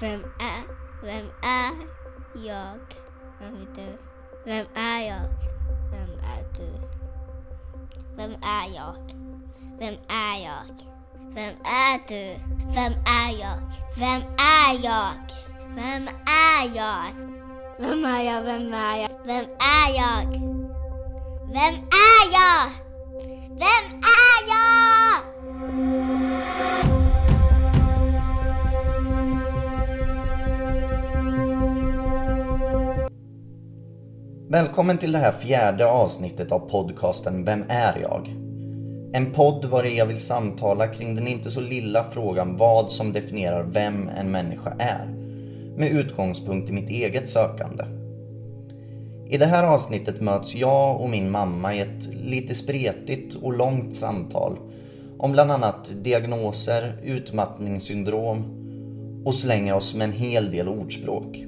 Vem är, vem är jag? Vem är du? Vem är jag? Vem är du? Vem är jag? Vem är jag? Vem är du? Vem är jag? Vem är jag? Vem är jag? Vem är jag? Vem är jag? Vem är jag? Vem är jag? Vem är jag? Välkommen till det här fjärde avsnittet av podcasten Vem är jag? En podd var jag vill samtala kring den inte så lilla frågan vad som definierar vem en människa är. Med utgångspunkt i mitt eget sökande. I det här avsnittet möts jag och min mamma i ett lite spretigt och långt samtal om bland annat diagnoser, utmattningssyndrom och slänger oss med en hel del ordspråk.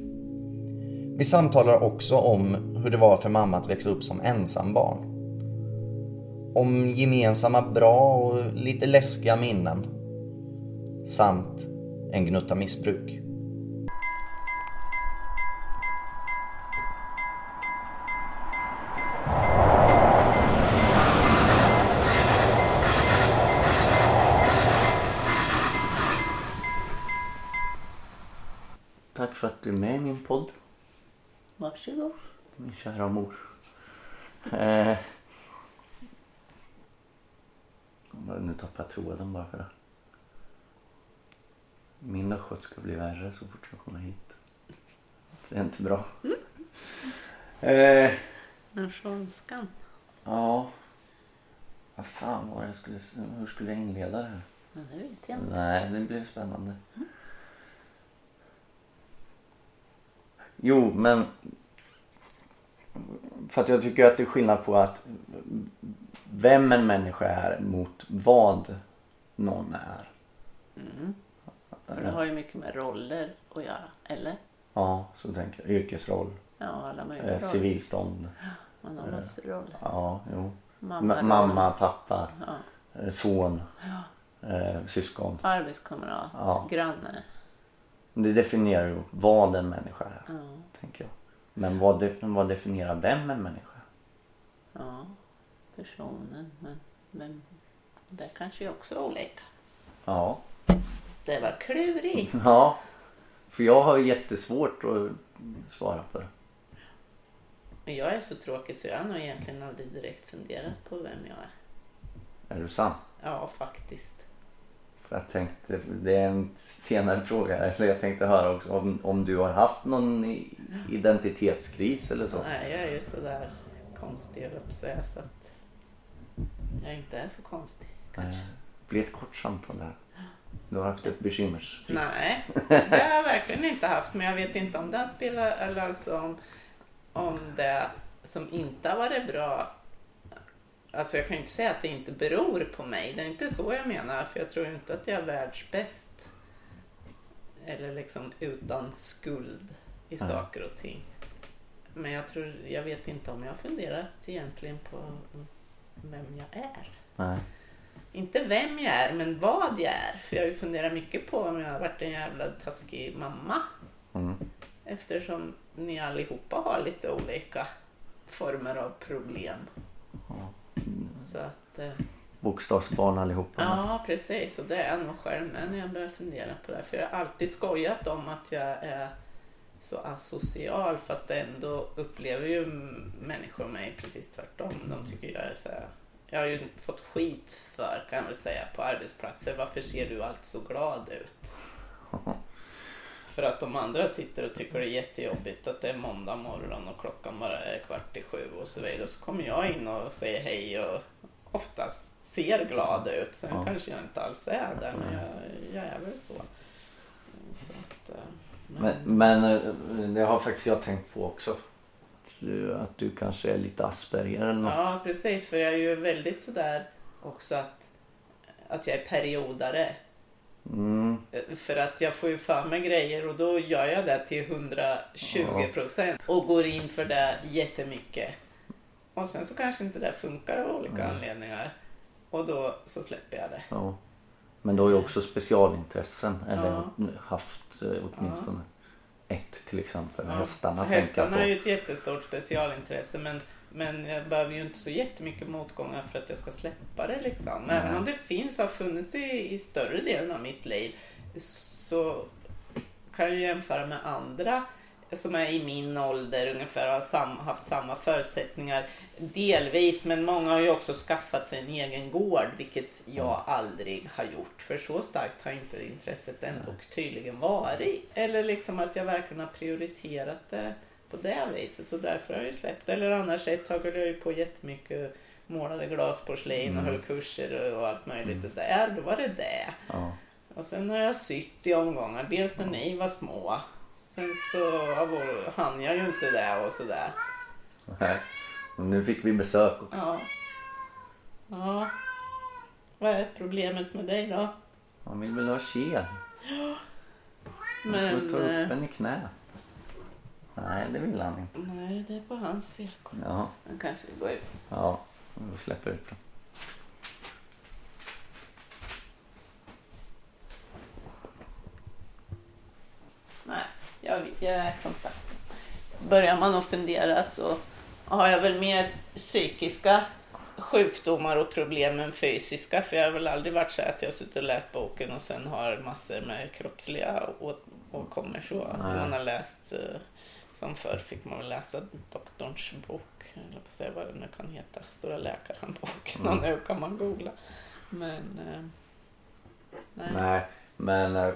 Vi samtalar också om hur det var för mamma att växa upp som ensambarn. Om gemensamma bra och lite läskiga minnen. Samt en gnutta missbruk. Tack för att du är med i min podd. Varsågod. Min kära mor. Eh, nu tappar jag tråden bara för det. Min östgötska blir värre så fort jag kommer hit. Det är inte bra. Eh, Den skånskan. ja. Vad fan var det jag skulle... Hur skulle jag inleda det här? Ja, det vet jag inte. Nej, det blir spännande. Jo, men... För att jag tycker att det är skillnad på att vem en människa är mot vad någon är. För det har ju mycket med roller att göra. Eller? Ja, så tänker jag. Yrkesroll, Ja, alla möjliga eh, civilstånd. Man har massor roller. Ja, jo. Mamma, Ma- mamma pappa, Ja. eh, son, eh, syskon. Arbetskamrat, Ja. granne. Det definierar ju vad en människa är, Ja. tänker jag. Men vad, def- vad definierar vem en människa ja, personen. Men, men det kanske är också olika. Ja. Det var klurigt. Ja, för jag har jättesvårt att svara på det. Men jag är så tråkig så jag har nog egentligen aldrig direkt funderat på vem jag är. Är du sann? Ja, faktiskt. För jag tänkte, det är en senare fråga, eller jag tänkte höra också om, om du har haft någon identitetskris eller så. Nej, jag är ju sådär konstig säga så att jag inte är så konstig kanske. Nej. Det blir ett kort samtal här. Du har haft ett bekymmersfritt. Nej, det har jag verkligen inte haft. Men jag vet inte om det spelar, eller alltså om, om det som inte har varit bra. Alltså jag kan ju inte säga att det inte beror på mig. Det är inte så jag menar. För jag tror inte att jag är världsbäst. Eller liksom utan skuld i Nej. saker och ting. Men jag tror, jag vet inte om jag har funderat egentligen på vem jag är. Nej. Inte vem jag är, men vad jag är. För jag har ju funderat mycket på om jag har varit en jävla taskig mamma. Mm. Eftersom ni allihopa har lite olika former av problem. Så att, eh, Bokstavsbarn allihopa. nästan. ja, precis. Och det är jag nog själv med när jag börjar fundera på det. För jag har alltid skojat om att jag är så asocial fast ändå upplever ju människor mig precis tvärtom. De tycker jag är så här, jag har ju fått skit för kan jag väl säga på arbetsplatser. Varför ser du allt så glad ut? För att de andra sitter och tycker det är jättejobbigt att det är måndag morgon och klockan bara är kvart i sju och så vidare. Så kommer jag in och säger hej och oftast ser glad ut. Sen Ja. kanske jag inte alls är det, men jag, jag är väl så. så att, eh, Men, men eh, det har faktiskt jag tänkt på också. Att du, att du kanske är lite Asperger eller något. Ja, precis. För jag är ju väldigt sådär också att, att jag är periodare. Mm. För att jag får ju för mig grejer och då gör jag det till 120 procent och går in för det jättemycket. Och sen så kanske inte det funkar av olika anledningar. Och då så släpper jag det. Ja. Men du har ju också specialintressen eller Ja. haft eh, åtminstone ett till exempel. Ja, Hästarna tänker jag Hästarna på. är ju ett jättestort specialintresse men, men jag behöver ju inte så jättemycket motgångar för att jag ska släppa det. Liksom. Även om det finns och har funnits i, i större delen av mitt liv så kan jag ju jämföra med andra som är i min ålder ungefär och har sam, haft samma förutsättningar. Delvis, men många har ju också skaffat sig en egen gård, vilket jag aldrig har gjort. För så starkt har inte intresset ändå tydligen varit. Eller liksom att jag verkligen har prioriterat det på det viset. Så därför har jag släppt. Eller annars ett tag höll jag ju på jättemycket målade glasporslin och Mm. höll kurser och allt möjligt. Det där, då var det det. Ja. Och sen har jag sytt i omgångar, dels när ni var små. Sen så hann jag ju inte det och sådär. Nej. Och nu fick vi besök också. Ja. Ja. Vad är problemet med dig då? Han vill väl ha kel. Man Men, får ta upp eh, en i knä. Nej, det vill han inte. Nej, det är på hans villkor. Ja, Han kanske går ut. ja. Vi släpper ut den. Nej, jag, jag som sagt. Börjar man att fundera så har jag väl mer psykiska sjukdomar och problem än fysiska. För jag har väl aldrig varit så att jag suttit och läst boken och sen har massor med kroppsliga åkommor så. Man har läst, eh, som förr fick man väl läsa doktorns bok, eller på säga vad det nu kan heta, Stora läkarhandboken. Mm. Och nu kan man googla. Men eh, nej. Nej, men eh,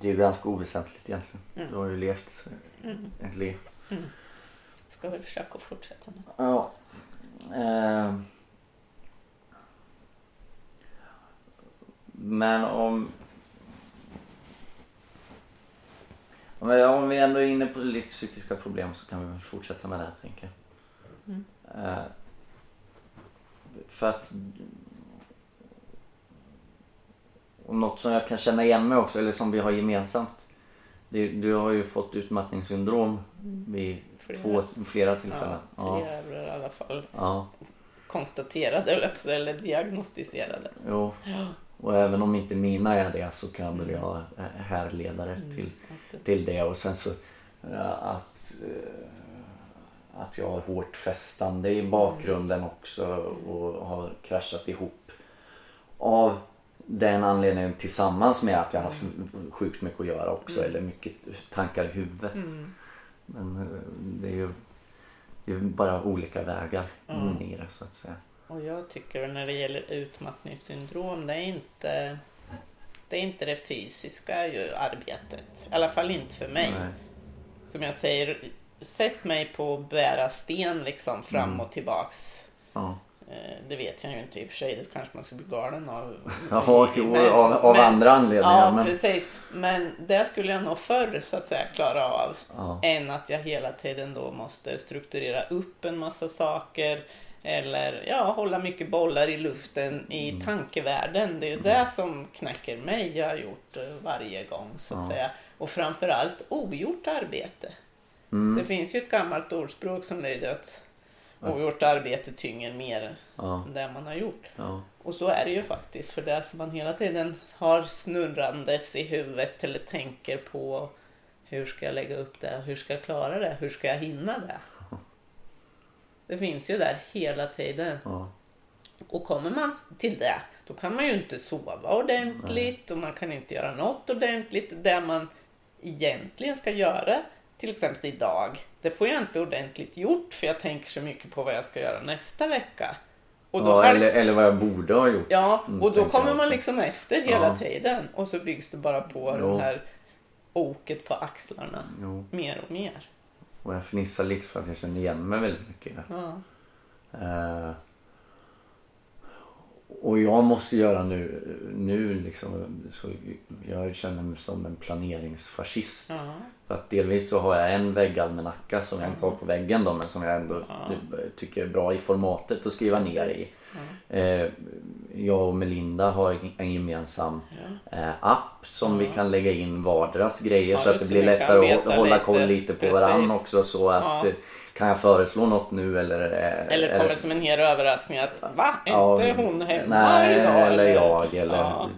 det är ju ganska oväsentligt egentligen. Mm. Du har ju levt Mm. ett liv. Ska väl försöka fortsätta med. Ja. Eh. Men om... Om vi- ändå är inne på lite psykiska problem så kan vi väl fortsätta med det här tänker jag. Mm. Eh, för att... Och något som jag kan känna igen mig också, eller som vi har gemensamt. Det, du har ju fått utmattningssyndrom vid Flera. två, flera tillfällen. Ja, tre ja. i alla fall ja. konstaterade eller diagnostiserade. Jo, Ja. Och även om inte mina är det så kan väl jag eh, härleda det till, Att det- till det och sen så eh, att, eh, att jag har hårt fästande i bakgrunden också och har kraschat ihop av den anledningen tillsammans med att jag har haft sjukt mycket att göra också Mm. eller mycket tankar i huvudet. Mm. Men det är ju, det är bara olika vägar Mm. in i det så att säga. Och jag tycker när det gäller utmattningssyndrom, det är inte det, är inte det fysiska ju, arbetet. I alla fall inte för mig. Nej. Som jag säger, sätt mig på att bära sten liksom fram Mm. och tillbaks. Ja. Eh, Det vet jag ju inte i och för sig, det kanske man skulle bli galen av. Jaha, Men- av, av men- andra anledningar. Ja, men, precis. Men det skulle jag nog förr så att säga klara av. ja. Än att jag hela tiden då måste strukturera upp en massa saker. Eller ja, hålla mycket bollar i luften i Mm. tankevärlden. Det är ju det som knäcker mig. Jag har gjort eh, varje gång så att Ja. säga. Och framförallt ogjort arbete. Mm. Det finns ju ett gammalt ordspråk som lyder att ogjort arbete tynger mer Ja, än det man har gjort. ja, Och så är det ju faktiskt. För det som man hela tiden har snurrandes i huvudet eller tänker på. Hur ska jag lägga upp det? Hur ska jag klara det? Hur ska jag hinna det? Det finns ju där hela tiden. ja. Och kommer man till det, då kan man ju inte sova ordentligt och man kan inte göra något ordentligt. Det man egentligen ska göra, till exempel idag, det får jag inte ordentligt gjort för jag tänker så mycket på vad jag ska göra nästa vecka. Och då ja eller, eller vad jag borde ha gjort. Ja, Mm, och då tänker kommer man liksom efter hela Ja. tiden och så byggs det bara på Jo. det här oket på axlarna Jo. mer och mer. Och jag fnissar lite för att jag känner igen mig väldigt mycket. Ja. Eh, och jag måste göra nu, nu liksom, så jag känner mig som en planeringsfascist. Ja. För att delvis så har jag en väggalmanacka som jag inte har på väggen då men som jag ändå Ja. tycker är bra i formatet att skriva ner i. Precis. Ja. Eh, jag och Melinda har en gemensam eh, app som vi kan lägga in varderas grejer så att det blir lättare att hålla koll lite på Precis. varandra också så att eh, kan jag föreslå något nu eller... Eller kommer det som en hel överraskning att va? Ja, inte hon hemma Nej, idag? eller jag eller Ja,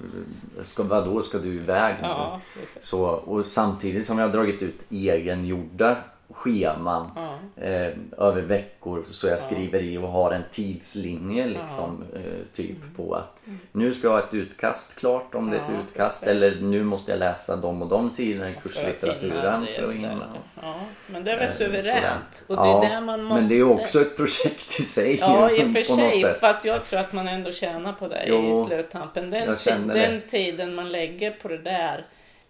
ska, vadå ska du iväg nu? ja. Så, och samtidigt som jag har dragit ut egengjorda scheman Ja. eh, över veckor så jag skriver i och har en tidslinje liksom eh, typ Mm. på att nu ska jag ha ett utkast klart om det är ett utkast precis. eller nu måste jag läsa de och de sidorna i kurslitteraturen där. Ja, men det är väl Eh, suveränt. Och sådär. det är Ja, man måste... Men det är också ett projekt i sig Ja, i och för sig. Fast jag tror att man ändå tjänar på det Jo, i sluttampen. Den, den tiden man lägger på det där.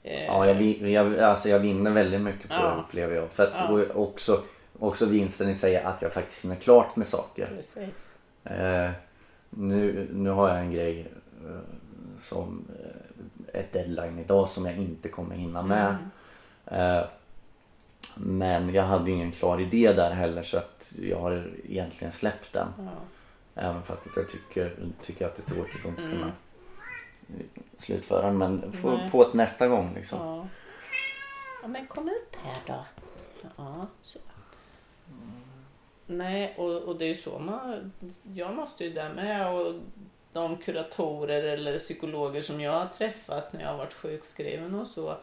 Eh, Ja, jag, jag, alltså jag vinner väldigt mycket på Ja. det upplever jag. För att, Ja. och också, också vinsten i sig att jag faktiskt hinner klart med saker. Precis. Eh, nu, nu har jag en grej eh, som ett deadline idag som jag inte kommer hinna med. Mm. Eh, men jag hade ingen klar idé där heller så att jag har egentligen släppt den. Ja. Även fast att jag tycker, tycker att det är tråkigt att inte Mm. kunna slutföra den. Men få, Nej. på ett nästa gång liksom. Ja. ja, men kom upp här då. Ja, så. Nej, och, och det är ju så man... Jag måste ju där med och de kuratorer eller psykologer som jag har träffat när jag har varit sjukskriven och så.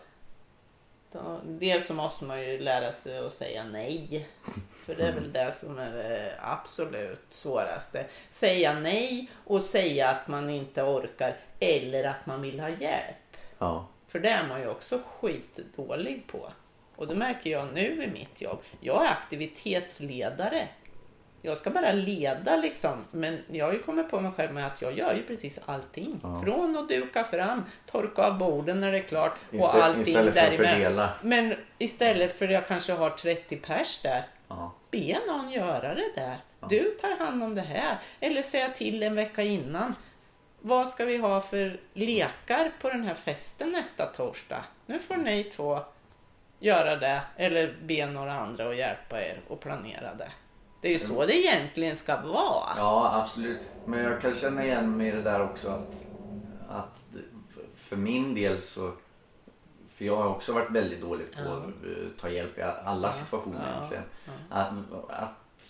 Då, dels så måste man ju lära sig att säga nej. För det är väl det som är det absolut svåraste. Säga nej och säga att man inte orkar eller att man vill ha hjälp. Ja. För det är man ju också skitdålig på. Och det märker jag nu i mitt jobb. Jag är aktivitetsledare. Jag ska bara leda liksom. Men jag har ju kommit på mig själv med att jag gör ju precis allting. Från att duka fram, torka av borden när det är klart och Istä- allting istället för att fördela. Men istället för att jag kanske har 30 pers där. Ja. Be någon göra det där. Du tar hand om det här. Eller säga till en vecka innan. Vad ska vi ha för lekar på den här festen nästa torsdag? Nu får ni två göra det. Eller be några andra att hjälpa er och planera det. Det är ju så det egentligen ska vara. Ja, absolut. Men jag kan känna igen mig i det där också. Att, att för min del så... För jag har också varit väldigt dålig på Ja. att eh, ta hjälp i alla situationer Ja. egentligen. Att, att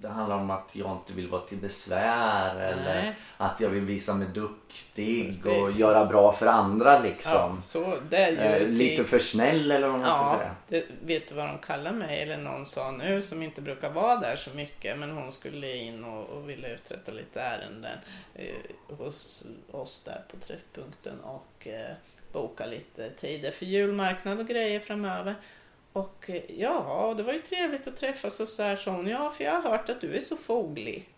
det handlar om att jag inte vill vara till besvär eller Nej. att jag vill visa mig duktig Precis. och göra bra för andra Ja, liksom. så det är ju eh, till- lite för snäll eller vad man ska Ja, säga. det, vet du vad de kallar mig? Eller någon sa nu som inte brukar vara där så mycket. Men hon skulle in och, och ville uträtta lite ärenden eh, hos oss där på träffpunkten och eh, boka lite tider för julmarknad och grejer framöver. Och eh, ja, det var ju trevligt att träffas och så här sa hon. Ja, för jag har hört att du är så foglig.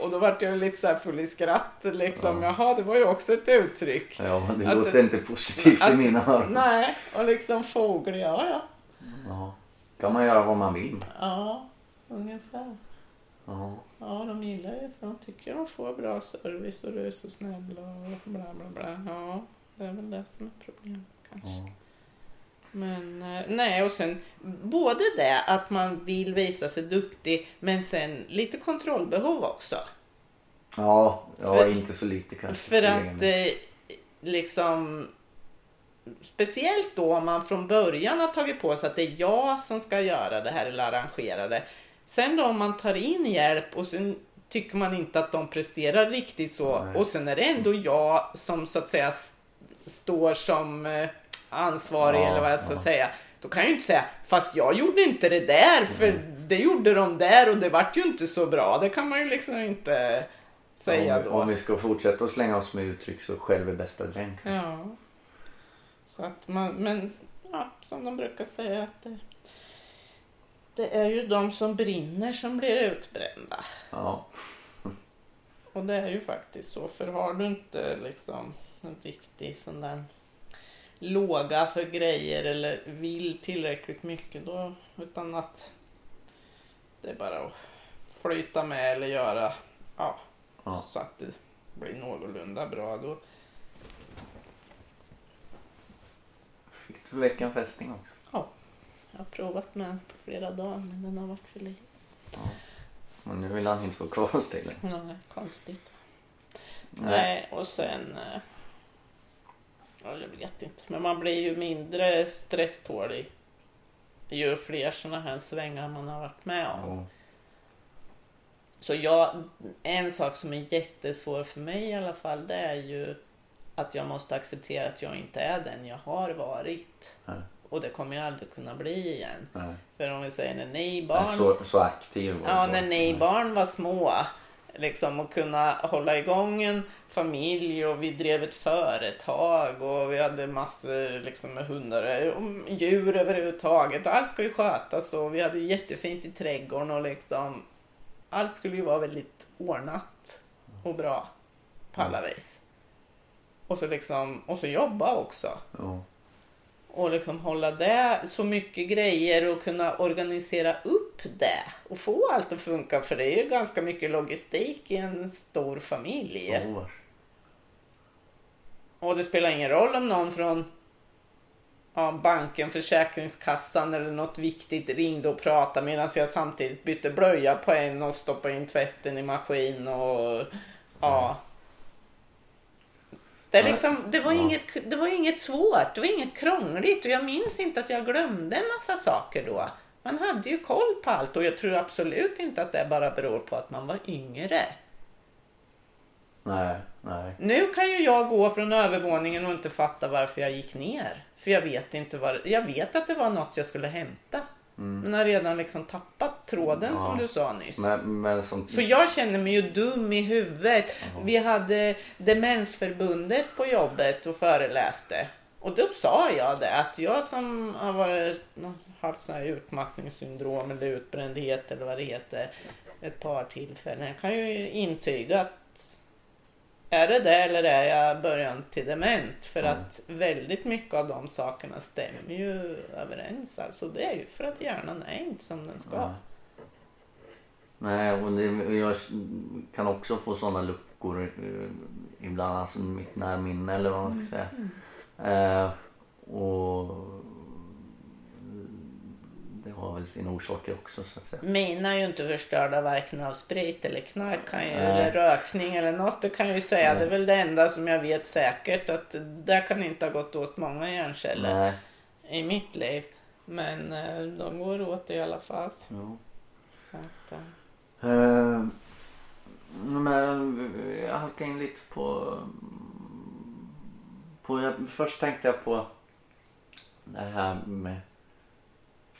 Och då vart jag lite så här full i skratt liksom. Ja. Jaha, det var ju också ett uttryck. Ja, det Att låter inte positivt i att- mina öron. Nej, och liksom fågel, ja ja. Ja. kan man göra vad man vill. Ja, ungefär. Ja. Ja, de gillar ju för de tycker de får bra service och du är så snäll och bla bla bla. Ja, det är väl det som är problemet kanske. Ja. Men eh, nej, och sen både det att man vill visa sig duktig men sen lite kontrollbehov också. Ja, ja För- inte så lite kanske. För att eh, liksom Speciellt då om man från början har tagit på sig att det är jag som ska göra det här eller arrangera det. Sen då om man tar in hjälp och sen tycker man inte att de presterar riktigt så Nej. och sen är det ändå jag som så att säga står som eh, ansvarig Ja, eller vad jag ska ja. säga. Då kan jag ju inte säga fast jag gjorde inte det där för det gjorde de där och det vart ju inte så bra. Det kan man ju liksom inte säga om, då. Om vi ska fortsätta att slänga oss med uttryck så själv är bästa dräng. Ja. Så att man, men ja, som de brukar säga att det, det är ju de som brinner som blir utbrända. Ja. Och det är ju faktiskt så, för har du inte liksom en riktig sån där låga för grejer eller vill tillräckligt mycket då, utan att det är bara att flyta med eller göra ja, Ja. så att det blir någorlunda bra. Då, Fick du väcka en fästing också? Jag har provat med den på flera dagar men den har varit för liten. Men nu vill han inte vara kvar hos dig längre. Nej, konstigt. Nej, och sen... Ja, jag vet inte. Men man blir ju mindre stresstålig ju fler sådana här svängar man har varit med om. Ja. Så jag, en sak som är jättesvår för mig i alla fall, det är ju att jag måste acceptera att jag inte är den jag har varit. Nej. Och det kommer jag aldrig kunna bli igen. Nej. För om vi säger när ni barn Så, så aktiv. Ja, när ni barn var små. Liksom och kunna hålla igång en familj och vi drev ett företag och vi hade massor liksom, med hundar och djur överhuvudtaget. Och allt ska ju skötas och vi hade jättefint i trädgården och liksom allt skulle ju vara väldigt ordnat och bra på alla vis. Och så liksom, och så jobba också Ja. Och liksom hålla det så mycket grejer och kunna organisera upp det och få allt att funka för det är ju ganska mycket logistik i en stor familj. Ja. Och det spelar ingen roll om någon från ja, banken, Försäkringskassan eller något viktigt ringde och pratade medan jag samtidigt bytte blöja på en och stoppade in tvätten i maskin och ja. Det, är Ja. liksom, det, var Ja. inget, det var inget svårt, det var inget krångligt och jag minns inte att jag glömde en massa saker då. Man hade ju koll på allt och jag tror absolut inte att det bara beror på att man var yngre. Nej, nej. Nu kan ju jag gå från övervåningen och inte fatta varför jag gick ner. För jag vet inte vad Jag vet att det var något jag skulle hämta. Men har redan liksom tappat tråden Mm. Ja. som du sa nyss. Men, men som... Så jag känner mig ju dum i huvudet. Vi hade Demensförbundet på jobbet och föreläste. Och då sa jag det att jag som har varit, haft sån här utmattningssyndrom eller utbrändhet eller vad det heter ett par tillfällen. Jag kan ju intyga att är det det eller är jag början till dement? För Mm. att väldigt mycket av de sakerna stämmer ju överens. Alltså det är ju för att hjärnan är inte som den ska. Nej, och det, jag kan också få sådana luckor eh, ibland, alltså mitt närminne eller vad man ska säga. Eh, och har väl sina orsaker också så att säga. Mina är ju inte förstörda varken av sprit eller knark kan ju, Nej. eller rökning eller något. Det kan jag ju säga. Det är väl det enda som jag vet säkert. Att där kan inte ha gått åt många hjärnceller Nej. i mitt liv. Men eh, de går åt i alla fall. Ja. Så att, eh, Eh, men jag halkade in lite på... på jag, först tänkte jag på det här med...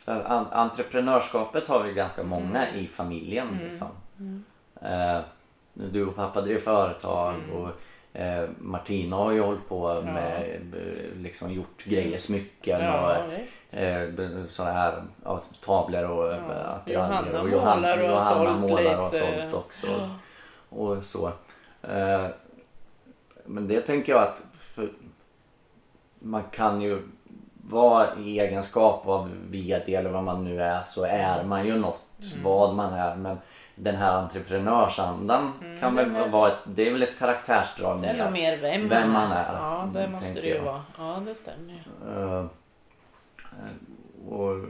För an, entreprenörskapet har vi ganska många i familjen. Liksom. Eh, du och pappa drev företag och eh, Martina har ju hållit på med eh, liksom gjort grejer, smycken ja, och eh, sådana här ja, tavlor och Ja. ja. attiraljer. Johanna och målar och Johanna målar och lite. sålt också. Och så. Eh, men det tänker jag att för, man kan ju vara i egenskap av VD eller vad man nu är så är man ju något Mm. vad man är. Men den här entreprenörsandan kan väl är- vara ett, det är väl ett karaktärsdrag Mm, Det är nog mer vem, Vem man är, Ja, det mm, måste det ju jag. vara. Ja, det stämmer ju. Eh, eh, och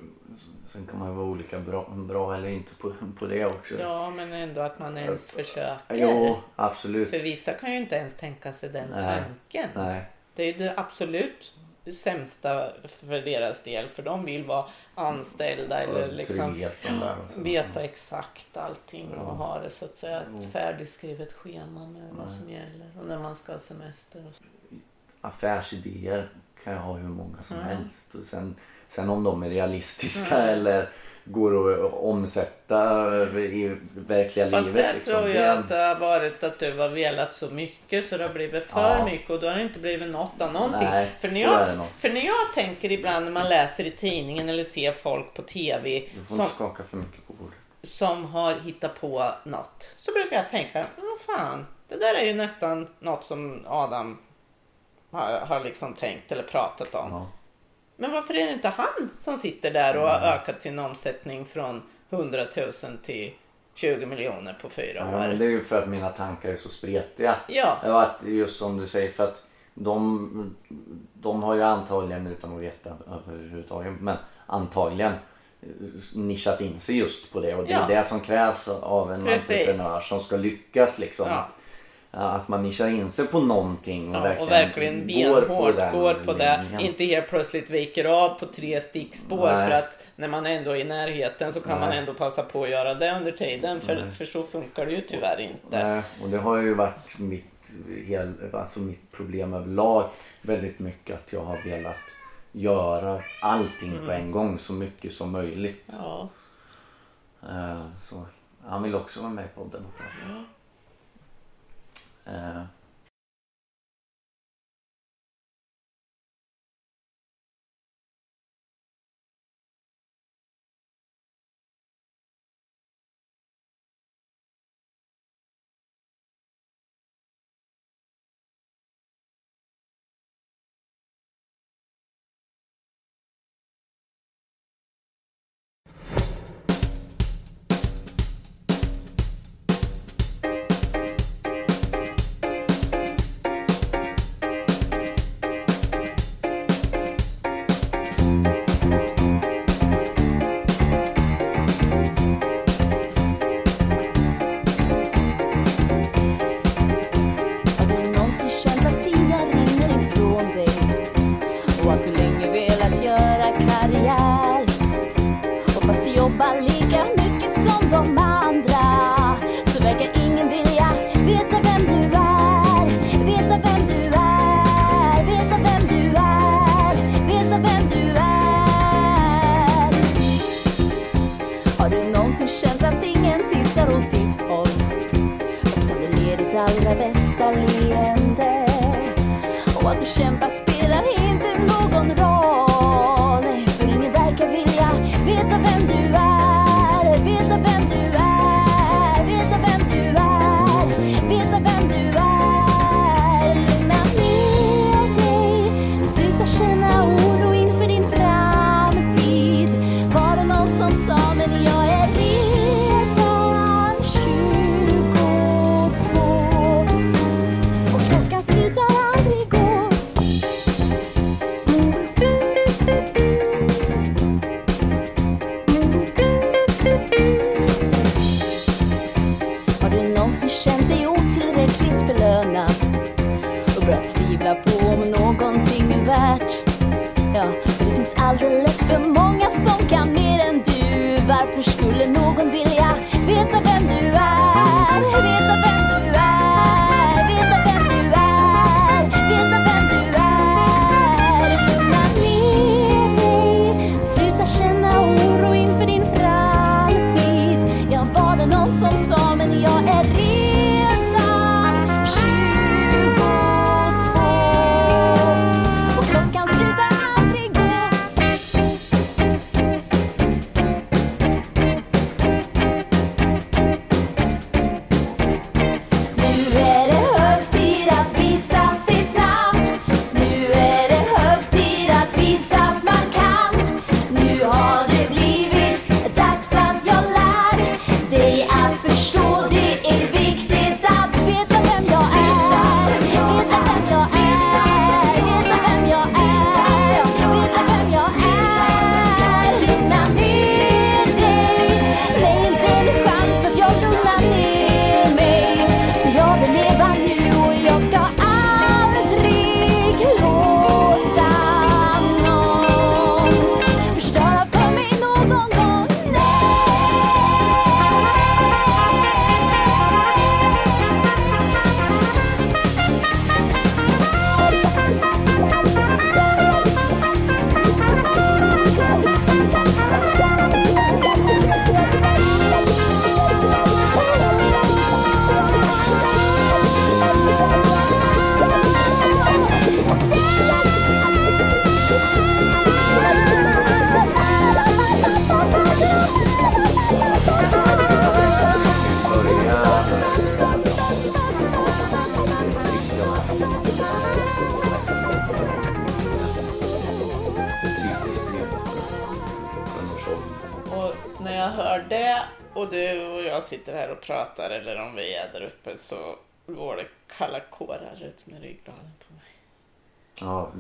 sen kan man ju vara olika bra, bra eller inte på, på det också. Ja, men ändå att man ens försöker. Jo, absolut. För vissa kan ju inte ens tänka sig den Nej. tanken. Nej. Det är ju absolut sämsta för deras del. För de vill vara anställda eller liksom veta exakt allting och ha det så att säga ett färdigskrivet schema med vad som gäller och när man ska ha semester. Och så. Affärsidéer kan jag ha hur många som Mm. helst. Och sen, sen om de är realistiska eller går att omsätta i verkliga Fast livet. där liksom. tror jag att det har varit att du har velat så mycket så det har blivit för Ja. mycket och då har det inte blivit något av någonting. Nej, för, när jag, för när jag tänker ibland när man läser i tidningen eller ser folk på TV Du får som, inte skaka för mycket på bordet. som har hittat på något. Så brukar jag tänka, vad fan, det där är ju nästan något som Adam har, har liksom tänkt eller pratat om. Ja. Men varför är det inte han som sitter där och har ökat sin omsättning från 100 000 till 20 miljoner på fyra Ja, år? det är ju för att mina tankar är så spretiga. Ja, Ja, att just som du säger för att de, de har ju antagligen utan att veta överhuvudtaget men antagligen nischat in sig just på det och det är Ja. det som krävs av en Precis. entreprenör som ska lyckas liksom. Ja att man nischar in sig på någonting och, ja, verkligen, och verkligen benhårt går på, går på det. Inte helt plötsligt viker av på tre stickspår Nej. för att när man ändå är i närheten så kan Nej. man ändå passa på att göra det under tiden för, för så funkar det ju tyvärr inte. Nej. Och det har ju varit mitt, hel, alltså mitt problem överlag väldigt mycket att jag har velat göra allting mm. på en gång så mycket som möjligt. Ja. Eh, så han vill också vara med i podden och prata. Ja. Uh, What lindo.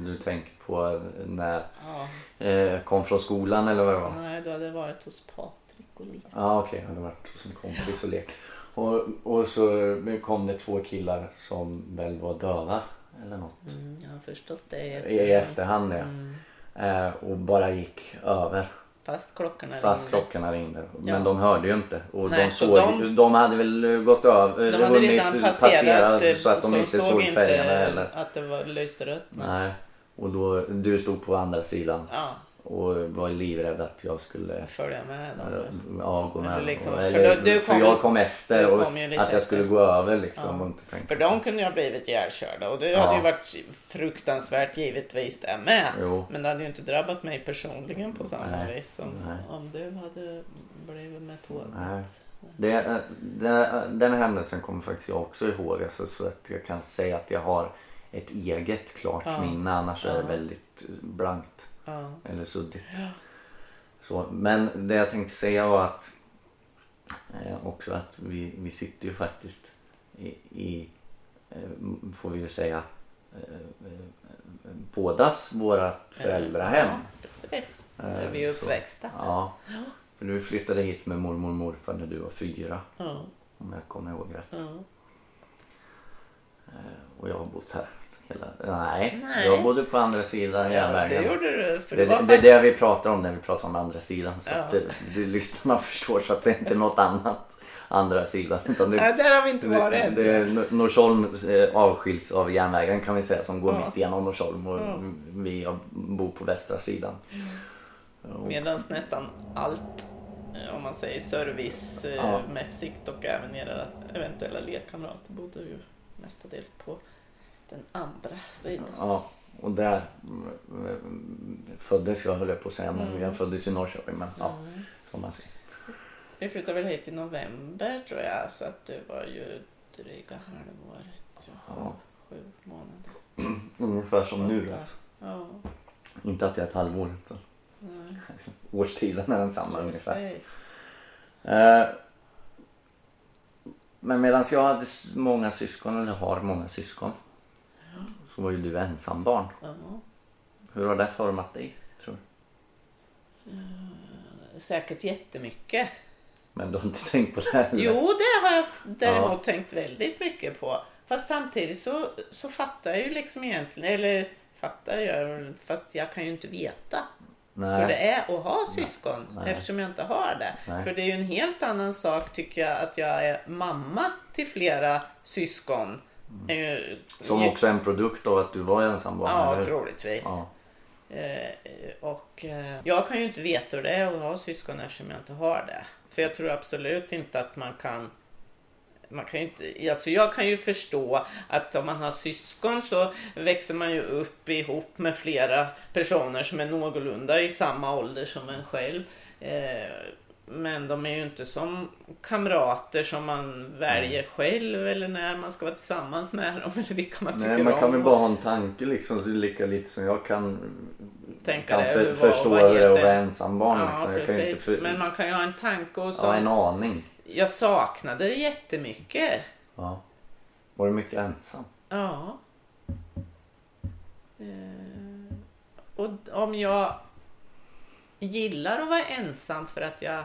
du tänker på när ja. jag kom från skolan eller vad det var? Nej, då hade jag varit hos Patrik och lekt. Ja, okej. Okay. Hade varit hos en kompis och lekt. Och, och så kom det två killar som väl var döva eller något. Mm, jag har förstått det i efterhand. I efterhand ja. Mm. Eh, och bara gick över. Fast klockorna ringde. Fast. Klockorna ringde. Men de hörde ju inte. Och Nej, de, såg, de, de hade väl gått över. De hade redan passerat, passerat så att eh, de, så inte såg, såg färgerna heller. att det var lyste rött. Nej. Och då, du stod på andra sidan Ja, och var livrädd att jag skulle följa med dem. ja, gå med. Eller liksom- Och- för eller, då- du för kom- jag kom efter och kom lite att jag skulle efter. gå över liksom. Ja. Och inte tänkte För de kunde ju ha blivit ihjälkörda och det Ja. hade ju varit fruktansvärt givetvis det med. Jo. Men det hade ju inte drabbat mig personligen på samma Nej. vis som Nej. om du hade blivit med tåget. Nej. Det, det, den händelsen kommer faktiskt jag också ihåg. Alltså, så att jag kan säga att jag har ett eget klart Ja. minne. Annars är det Ja. väldigt blankt. Ja. Eller suddigt. Ja. Så, men det jag tänkte säga var att eh, också att vi, vi sitter ju faktiskt i, i eh, får vi ju säga, eh, eh, bådas vårat föräldrahem. Ja, precis. Eh, Där vi är uppväxta. Ja. För du flyttade hit med mormor och morfar när du var fyra. Ja. Om jag kommer ihåg rätt. Ja. Eh, Och jag har bott här. Nej, Nej. jag bodde på andra sidan Ja, järnvägen. det gjorde du. För Det, det, var det, det är det vi pratar om när vi pratar om andra sidan. Så Ja. att det, det lyssnarna förstår så att det inte är något annat andra sidan. Utan det, Nej, där har vi inte det, varit det Nor- Norsholm eh, avskiljs av järnvägen kan vi säga som går Ja. mitt igenom Norsholm och Ja. vi bor på västra sidan. Och- Medan nästan allt, eh, om man säger servicemässigt och även era eventuella lekkamrater bodde ju mestadels på den andra sidan. Ja, och där mm, föddes jag höll jag på att säga, men Mm. jag föddes i Norrköping. Men ja, Mm. som man säger. Vi flyttade väl hit i november tror jag, så att det var ju dryga halvåret. Ja. Sju månader. Ungefär som nu alltså. Ja, Inte att det är ett halvår utan nej. årstiden är densamma ungefär. Precis. Eh, Men medan jag hade många syskon, eller har många syskon, så var ju du ensambarn. Ja. Hur har det format dig, tror du? Säkert jättemycket. Men du har inte tänkt på det här? eller? Jo, det har jag däremot tänkt väldigt mycket på. Fast samtidigt så, så fattar jag ju liksom egentligen, eller fattar jag, fast jag kan ju inte veta Nej. hur det är att ha syskon Nej. eftersom jag inte har det. Nej. För det är ju en helt annan sak tycker jag att jag är mamma till flera syskon. Eh, Som också är en produkt av att du var ensambarn, Ja, eller troligtvis. Ja. Eh, och eh, jag kan ju inte veta hur det är att ha syskon eftersom jag inte har det. För jag tror absolut inte att man kan man kan inte, alltså jag kan ju förstå att om man har syskon så växer man ju upp ihop med flera personer som är någorlunda i samma ålder som en själv. Eh, men de är ju inte som kamrater som man väljer själv eller när man ska vara tillsammans med dem eller vilka man tycker Nej, man kan om. väl bara ha en tanke liksom, så lika lite som jag kan, Tänka kan det, för, förstå var hur det att vara ens- ensambarn. Ja, liksom. ju inte precis. för, Men man kan ju ha en tanke och så. ja, en aning. Jag saknade det jättemycket. Ja. Var du mycket ensam? Ja. Eh, och om jag gillar att vara ensam för att jag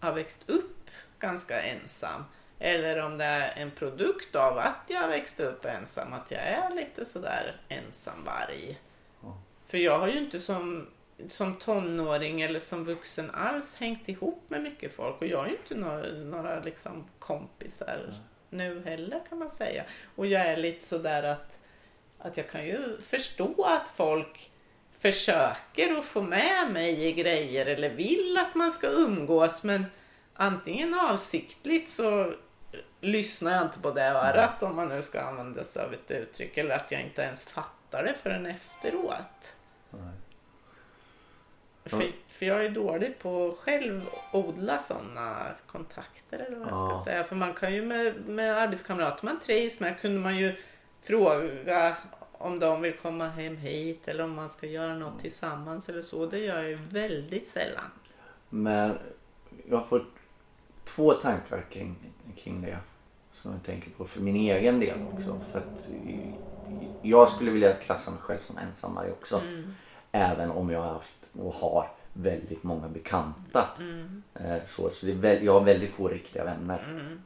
har växt upp ganska ensam. Eller om det är en produkt av att jag har växt upp ensam, att jag är lite sådär ensamvarg. Ja. För jag har ju inte som, som tonåring eller som vuxen alls hängt ihop med mycket folk och jag har ju inte några, några liksom kompisar nu heller kan man säga. Och jag är lite sådär att, att jag kan ju förstå att folk försöker att få med mig i grejer eller vill att man ska umgås men antingen avsiktligt så lyssnar jag inte på det örat om man nu ska använda sig av ett uttryck eller att jag inte ens fattar det förrän efteråt. Nej. För, för jag är dålig på att själv odla sådana kontakter eller vad jag ska Ja. säga. För man kan ju med, med arbetskamrater man trivs med kunde man ju fråga om de vill komma hem hit eller om man ska göra något tillsammans eller så. Det gör jag ju väldigt sällan. Men jag får två tankar kring, kring det. Som jag tänker på för min egen del också. För att jag skulle vilja klassa mig själv som ensamvarg också. Mm. Även om jag har haft och har väldigt många bekanta. Mm. Eh, Så, så det är jag har väldigt få riktiga vänner. Mm.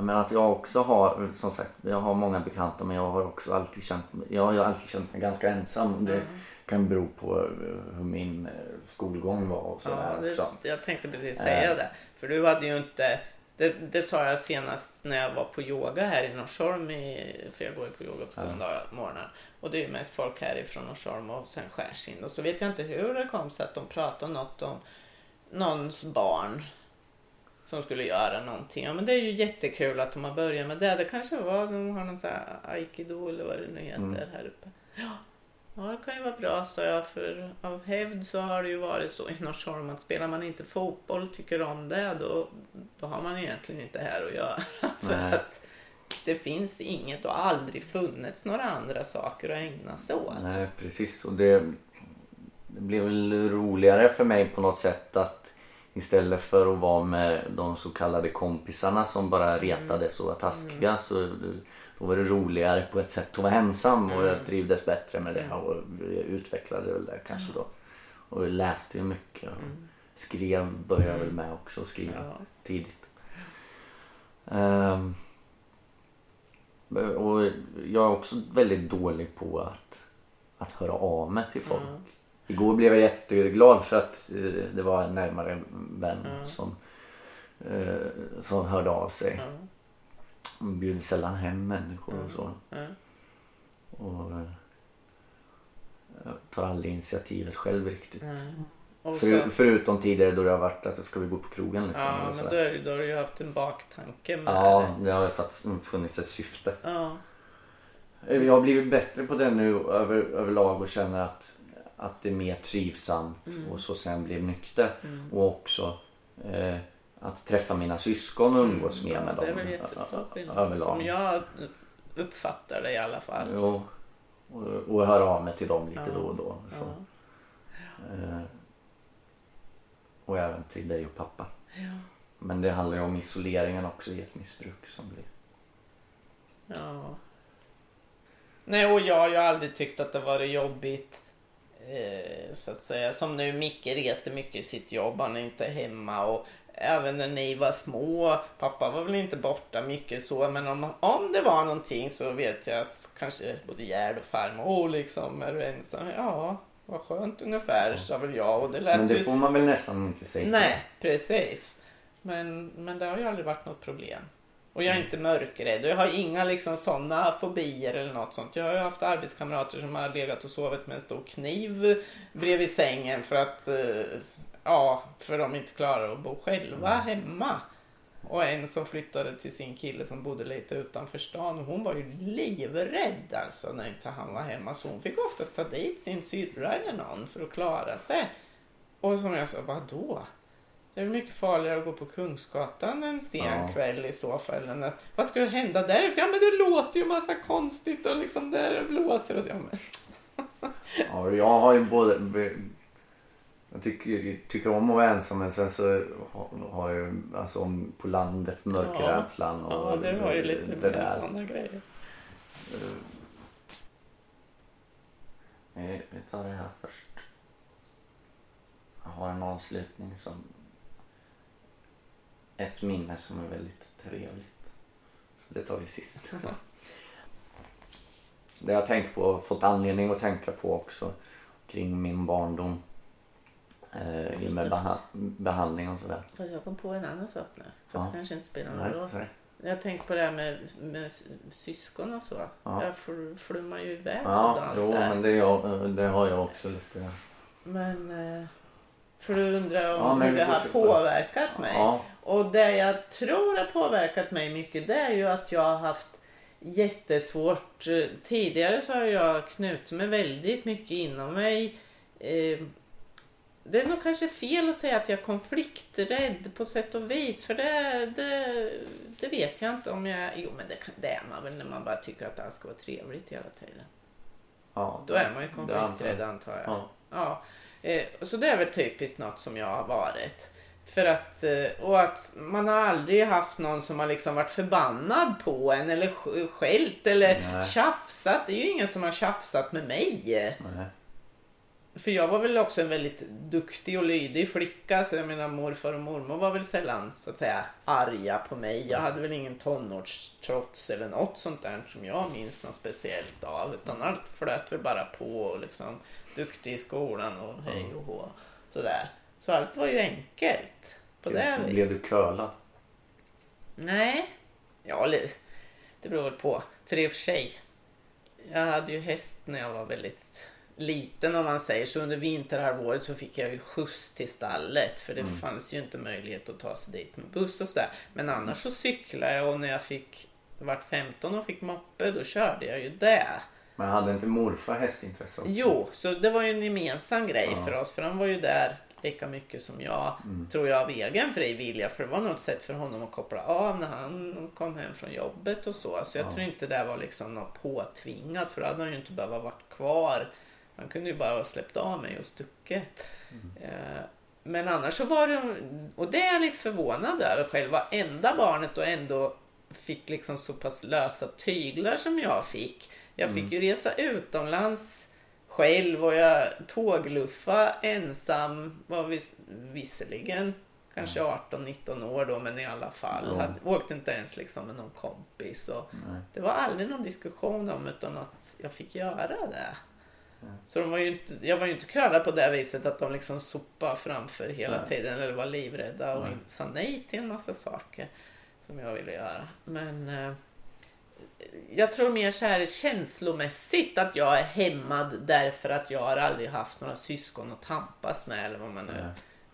Jag menar att jag också har, som sagt, jag har många bekanta men jag har också alltid känt jag har alltid känt mig ganska ensam. Det kan bero på eh, hur min eh, skolgång var och sådär Ja, också. jag tänkte precis säga det. För du hade ju inte... Det, det sa jag senast när jag var på yoga här i Norsholm. I, för jag går ju på yoga på söndag morgnar. Och det är ju mest folk härifrån Norsholm och sen Skärsind. Och så vet jag inte hur det kom sig att de pratade något om någons barn som skulle göra någonting. Ja men det är ju jättekul att de har börjat med det. Det kanske var, de har någon sån här aikido eller vad det nu heter här uppe. Ja, Ja, det kan ju vara bra, sa jag, för av hävd så har det ju varit så i Norsholm att spelar man inte fotboll och tycker om det, då, då har man egentligen inte här att göra. för Nej. att det finns inget och aldrig funnits några andra saker att ägna sig åt. Nej precis och det, det blev väl roligare för mig på något sätt att istället för att vara med de så kallade kompisarna som bara retades och var taskiga så då var det roligare på ett sätt att vara ensam och jag trivdes bättre med det och utvecklade väl det kanske då. Och jag läste ju mycket och skrev började väl med också skriva Ja. tidigt. Ehm, och jag är också väldigt dålig på att, att höra av mig till folk. Mm. Igår blev jag jätteglad för att eh, det var en närmare vän Mm. som, eh, som hörde av sig. Ja, Hon bjuder sällan hem människor och så. ja. Och eh, jag tar aldrig initiativet själv riktigt. För, förutom tidigare då det har varit att ska vi gå på krogen liksom. ja, men då, är, det- då har du ju haft en baktanke med Ja, det. har faktiskt funnits ett syfte. Ja. Jag har blivit bättre på det nu över, överlag och känner att, att det är mer trivsamt och så sen blev nykter. Och också eh, att träffa mina syskon och umgås mer Ja, med det är dem. väl jättestor skillnad. Som jag uppfattar det i alla fall. Jo, och, och höra av mig till dem lite Ja. då och då. Så. Ja. Eh, och även till dig och pappa. Ja. Men det handlar ju om isoleringen också i ett missbruk som blir. Ja. Nej, och jag har ju aldrig tyckt att det varit jobbigt. Eh, så att säga. Som nu, Micke reser mycket i sitt jobb, han är inte hemma. Och även när ni var små, pappa var väl inte borta mycket så. Men om, om det var någonting så vet jag att kanske både Gerd och farmor, liksom, är du ensam? Ja, vad skönt ungefär, sa väl jag. Och det lät Men det får man väl nästan inte säga. Nej, precis. Men, men det har ju aldrig varit något problem. Och jag är inte mörkrädd och jag har inga liksom sådana fobier eller något sånt. Jag har ju haft arbetskamrater som har legat och sovit med en stor kniv bredvid sängen för att eh, ja, för de inte klarar att bo själva hemma. Och en som flyttade till sin kille som bodde lite utanför stan och hon var ju livrädd alltså när inte han var hemma. Så hon fick oftast ta dit sin syrra eller någon för att klara sig. Och som jag sa, vadå? Det är mycket farligare att gå på Kungsgatan en sen Ja. kväll i så fall. Än att, vad ska hända där? Ja men det låter ju massa konstigt och liksom där det blåser och så. Ja, men, Ja, jag har ju både... Jag tycker, tycker om att vara ensam men sen så har- jag ju alltså om på landet mörkrädslan och ja, det var ju lite mer sådana grejer. Vi vi tar det här först. Jag har en avslutning som... Ett minne som är väldigt trevligt. Så det tar vi sist. Det jag tänkt på, fått anledning att tänka på också kring min barndom. Eh, i och med beha- behandling och sådär. Fast jag kom på en annan sak nu. Fast Ja. det kanske inte spelar någon roll. sorry. Jag tänkte på det här med, med syskon och så. Ja. Jag fl- flummar ju iväg Ja, sådant jo, där. men det, jag, det har jag också lite. Men... eh, För du undrar om Ja, hur det har påverkat mig. Ja, Och det jag tror har påverkat mig mycket det är ju att jag har haft jättesvårt. eh, Tidigare så har jag knutit mig väldigt mycket inom mig. Eh, Det är nog kanske fel att säga att jag är konflikträdd på sätt och vis. För det, det, det vet jag inte om jag... Jo men det, det är man väl när man bara tycker att allt ska vara trevligt hela tiden. ja. Då är man ju konflikträdd jag. antar jag. Ja. Ja, eh, så det är väl typiskt något som jag har varit. För att, eh, och att man har aldrig haft någon som har liksom varit förbannad på en eller sk- skällt eller Nej. tjafsat. Det är ju ingen som har tjafsat med mig. Nej. för jag var väl också en väldigt duktig och lydig flicka så jag menar morfar och mormor var väl sällan så att säga arga på mig. Jag hade väl ingen tonårstrots eller något sånt där som jag minns något speciellt av utan allt flöt väl bara på och liksom duktig i skolan och hej och hå. Sådär. Så allt var ju enkelt på det viset. Blev du curlad? Nej, ja det beror väl på. För i och för sig, jag hade ju häst när jag var väldigt liten om man säger så. Under vinterhalvåret så fick jag ju skjuts till stallet för det fanns ju inte möjlighet att ta sig dit med buss och sådär. Men annars så cyklade jag och när jag fick vart 15 och fick moppe då körde jag ju det. Men hade inte morfar hästintresse också? Jo, så det var ju en gemensam grej Ja. för oss för han var ju där lika mycket som jag, tror jag, av egen fri vilja. För det var något sätt för honom att koppla av när han kom hem från jobbet och så. Så jag Ja. tror inte det var liksom något påtvingat för då hade han ju inte behövt vara kvar. Han kunde ju bara ha släppt av mig och stuckit. Eh, Men annars så var det, och det är jag lite förvånad över själv, enda barnet och ändå fick liksom så pass lösa tyglar som jag fick. Jag fick ju resa utomlands själv och jag tågluffa ensam. Var vis, visserligen kanske 18-19 år då men i alla fall. Ja. Hade, åkte inte ens liksom med någon kompis. Och Nej. det var aldrig någon diskussion om utan att jag fick göra det. Så de var ju inte, jag var ju inte curlad på det viset att de liksom sopade framför hela Nej. tiden eller var livrädda och sa nej till en massa saker som jag ville göra. Men eh, jag tror mer så här känslomässigt att jag är hämmad därför att jag har aldrig haft några syskon att tampas med eller vad man nu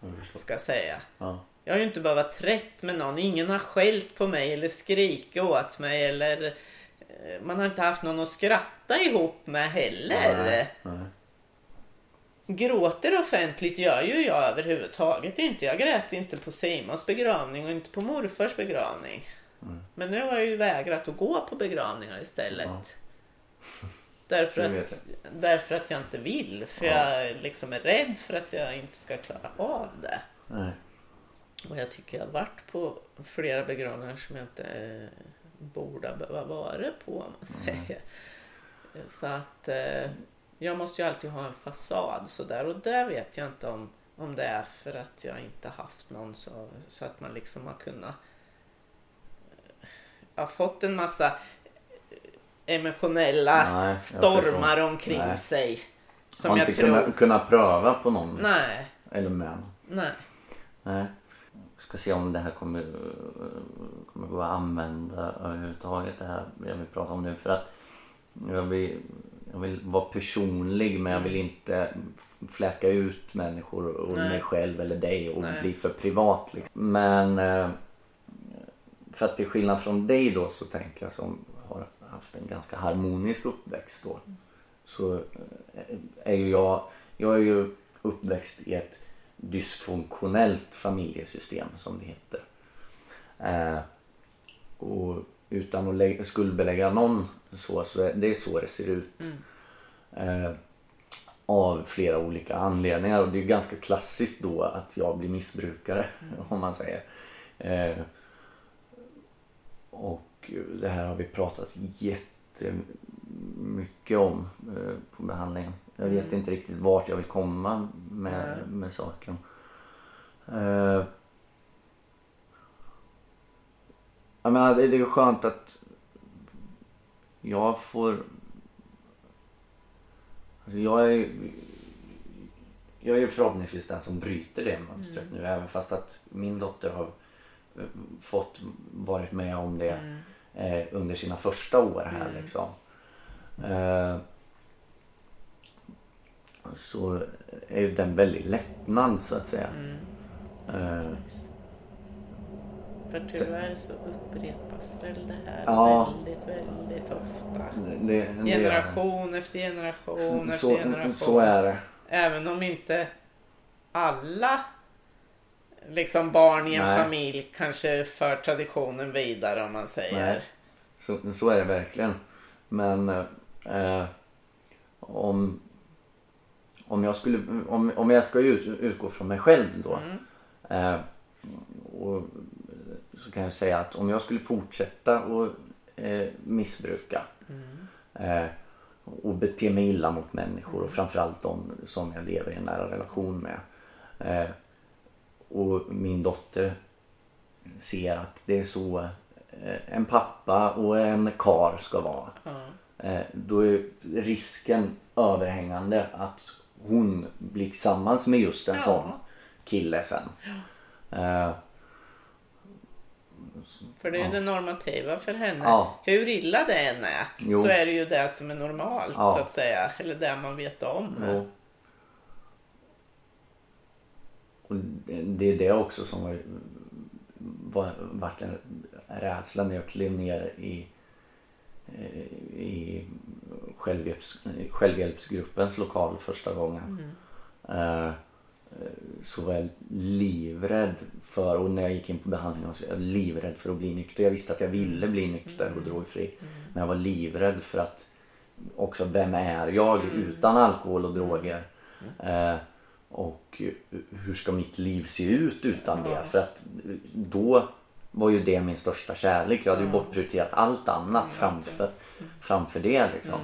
Nej, ska säga. Ja. Jag har ju inte behövt vara trätt med någon. Ingen har skällt på mig eller skrikit åt mig eller eh, man har inte haft någon att skratta ihop med heller. Nej, nej. Gråter offentligt gör ju jag överhuvudtaget inte. Jag grät inte på Simons begravning och inte på morfars begravning. Mm. Men nu har jag ju vägrat att gå på begravningar istället. Ja. Därför, att, därför att jag inte vill. För Ja. jag liksom är rädd för att jag inte ska klara av det. Nej. Och jag tycker jag har varit på flera begravningar som jag inte eh, borde behöva vara på om man säger. Så att eh, jag måste ju alltid ha en fasad sådär och där vet jag inte om, om det är för att jag inte haft någon så, så att man liksom har kunnat har fått en massa emotionella Nej, stormar omkring Nej. sig. Har Som jag inte tror... kunnat, kunnat pröva på någon? Nej, Eller med nej. Nej. Jag ska se om det här kommer, kommer gå att använda överhuvudtaget det här jag vill prata om nu för att jag vill, jag vill vara personlig men jag vill inte fläcka ut människor och Nej. mig själv eller dig och Nej. bli för privat. Liksom. Men eh, för att till skillnad från dig då så tänker jag som har haft en ganska harmonisk uppväxt då. Så eh, är ju jag, jag är ju uppväxt i ett dysfunktionellt familjesystem som det heter. Eh, och utan att lä- skuldbelägga någon så, så är det är så det ser ut. Mm. Eh, av flera olika anledningar och det är ganska klassiskt då att jag blir missbrukare om man säger. Eh, och det här har vi pratat jättemycket om eh, på behandlingen. Jag vet Mm. inte riktigt vart jag vill komma med, med saken. Eh, jag menar, det, det är skönt att jag får... Alltså jag är jag är förhoppningsvis den som bryter det mönstret Mm. nu även fast att min dotter har fått varit med om det Mm. eh, under sina första år här Mm. liksom. Eh, så är ju den väldigt lättnad så att säga. Mm. Eh, För tyvärr så upprepas väl det här Ja. väldigt, väldigt ofta. det, det, Generation efter generation efter så, generation. så är det. Även om inte alla liksom barn i en Nej. familj kanske för traditionen vidare om man säger. Nej. Så, så är det verkligen. Men eh, om, om jag skulle, om, om jag ska ut, utgå från mig själv då. Mm. Eh, och, så kan jag säga att om jag skulle fortsätta att eh, missbruka Mm. eh, och beter mig illa mot människor och framförallt de som jag lever i en nära relation med. Och min dotter ser att det är så eh, en pappa och en kar ska vara. Ja. Eh, då är risken överhängande att hon blir tillsammans med just en Ja. sån kille sen. Eh, För det är ju Ja. det normativa för henne. Ja. Hur illa det än är Jo. så är det ju det som är normalt Ja. så att säga. Eller det man vet om. och, och det- är det också som var, var, vart en rädsla när jag klev ner i, eh, i självhjälps, självhjälpsgruppens lokal första gången. Eh, så var jag livrädd för, och när jag gick in på behandlingen så var jag livrädd för att bli nykter. Jag visste att jag ville bli nykter och drogfri. Men jag var livrädd för att också, vem är jag utan alkohol och droger? Eh, och hur ska mitt liv se ut utan det? För att då var ju det min största kärlek. Jag hade ju bortprioriterat allt annat framför, framför det liksom.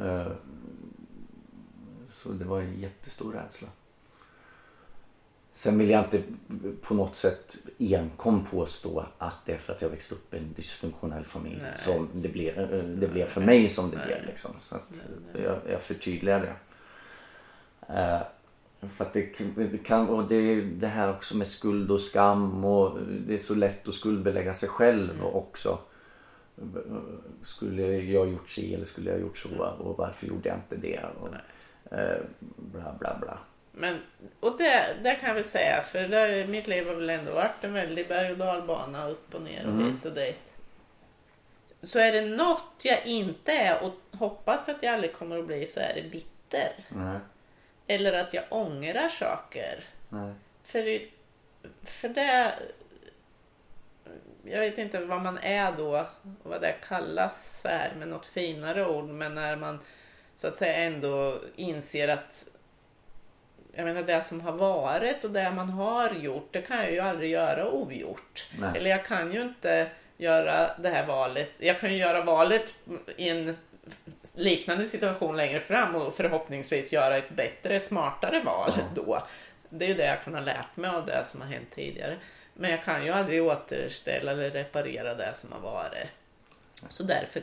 Eh, så det var en jättestor rädsla. Sen vill jag inte på något sätt enkom påstå att det är för att jag växte upp i en dysfunktionell familj Nej. som det blev, eh, det blev för mig som det Nej. blev. Liksom. Så att jag, jag förtydligar det. För att det, det kan, och det är det här också med skuld och skam och det är så lätt att skuldbelägga sig själv också. Skulle jag gjort si eller skulle jag gjort så och varför gjorde jag inte det? Och, eh, bla bla bla. Men, och det, det kan väl säga, för det, mitt liv har väl ändå varit en väldig berg och dalbana upp och ner och Mm. hit och dit. Så är det något jag inte är och hoppas att jag aldrig kommer att bli så är det bitter. Nej, Eller att jag ångrar saker. nej. För, för det... Jag vet inte vad man är då, vad det kallas så här med något finare ord, men när man så att säga ändå inser att jag menar det som har varit och det man har gjort, det kan jag ju aldrig göra ogjort. Nej. Eller jag kan ju inte göra det här valet. Jag kan ju göra valet i en liknande situation längre fram och förhoppningsvis göra ett bättre, smartare val då. Det är ju det jag kan ha lärt mig av det som har hänt tidigare. Men jag kan ju aldrig återställa eller reparera det som har varit. Så därför